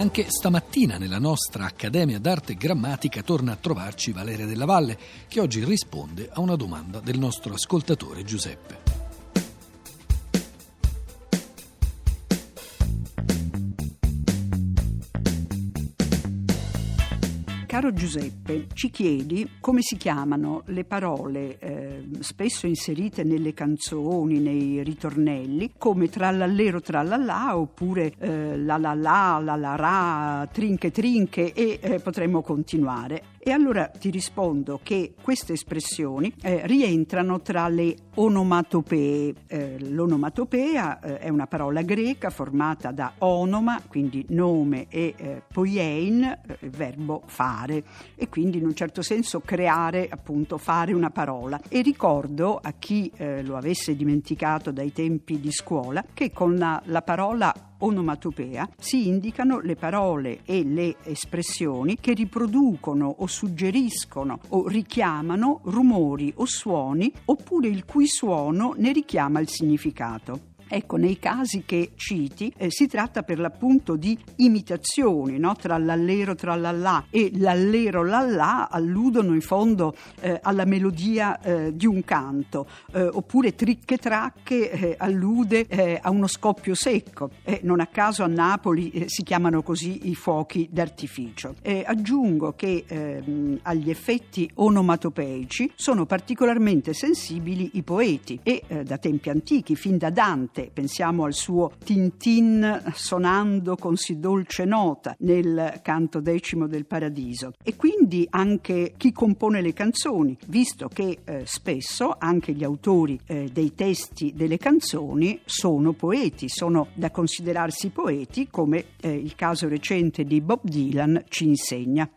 Anche stamattina nella nostra Accademia d'Arte e Grammatica torna a trovarci Valeria Della Valle, che oggi risponde a una domanda del nostro ascoltatore Giuseppe. Caro Giuseppe, ci chiedi come si chiamano le parole eh, spesso inserite nelle canzoni, nei ritornelli, come trallallero trallallà oppure eh, la la la, la la ra, trinche trinche e eh, potremmo continuare. E allora ti rispondo che queste espressioni eh, rientrano tra le onomatopee. Eh, l'onomatopea eh, è una parola greca formata da onoma, quindi nome, e eh, poiein, eh, verbo fare, e quindi in un certo senso creare, appunto, fare una parola. E ricordo a chi eh, lo avesse dimenticato dai tempi di scuola che con la, la parola onomatopea si indicano le parole e le espressioni che riproducono o suggeriscono o richiamano rumori o suoni oppure il cui suono ne richiama il significato. Ecco, nei casi che citi eh, si tratta per l'appunto di imitazioni, no? tra l'allero tra l'allà e l'allero lallà alludono in fondo eh, alla melodia eh, di un canto, eh, oppure tricche tracche eh, allude eh, a uno scoppio secco. non a caso a Napoli si chiamano così i fuochi d'artificio. aggiungo che ehm, agli effetti onomatopeici sono particolarmente sensibili i poeti e da tempi antichi, fin da Dante, Dante, pensiamo al suo Tintin sonando con sì dolce nota nel canto decimo del Paradiso e quindi anche chi compone le canzoni, visto che eh, spesso anche gli autori eh, dei testi delle canzoni sono poeti, sono da considerarsi poeti come eh, il caso recente di Bob Dylan ci insegna.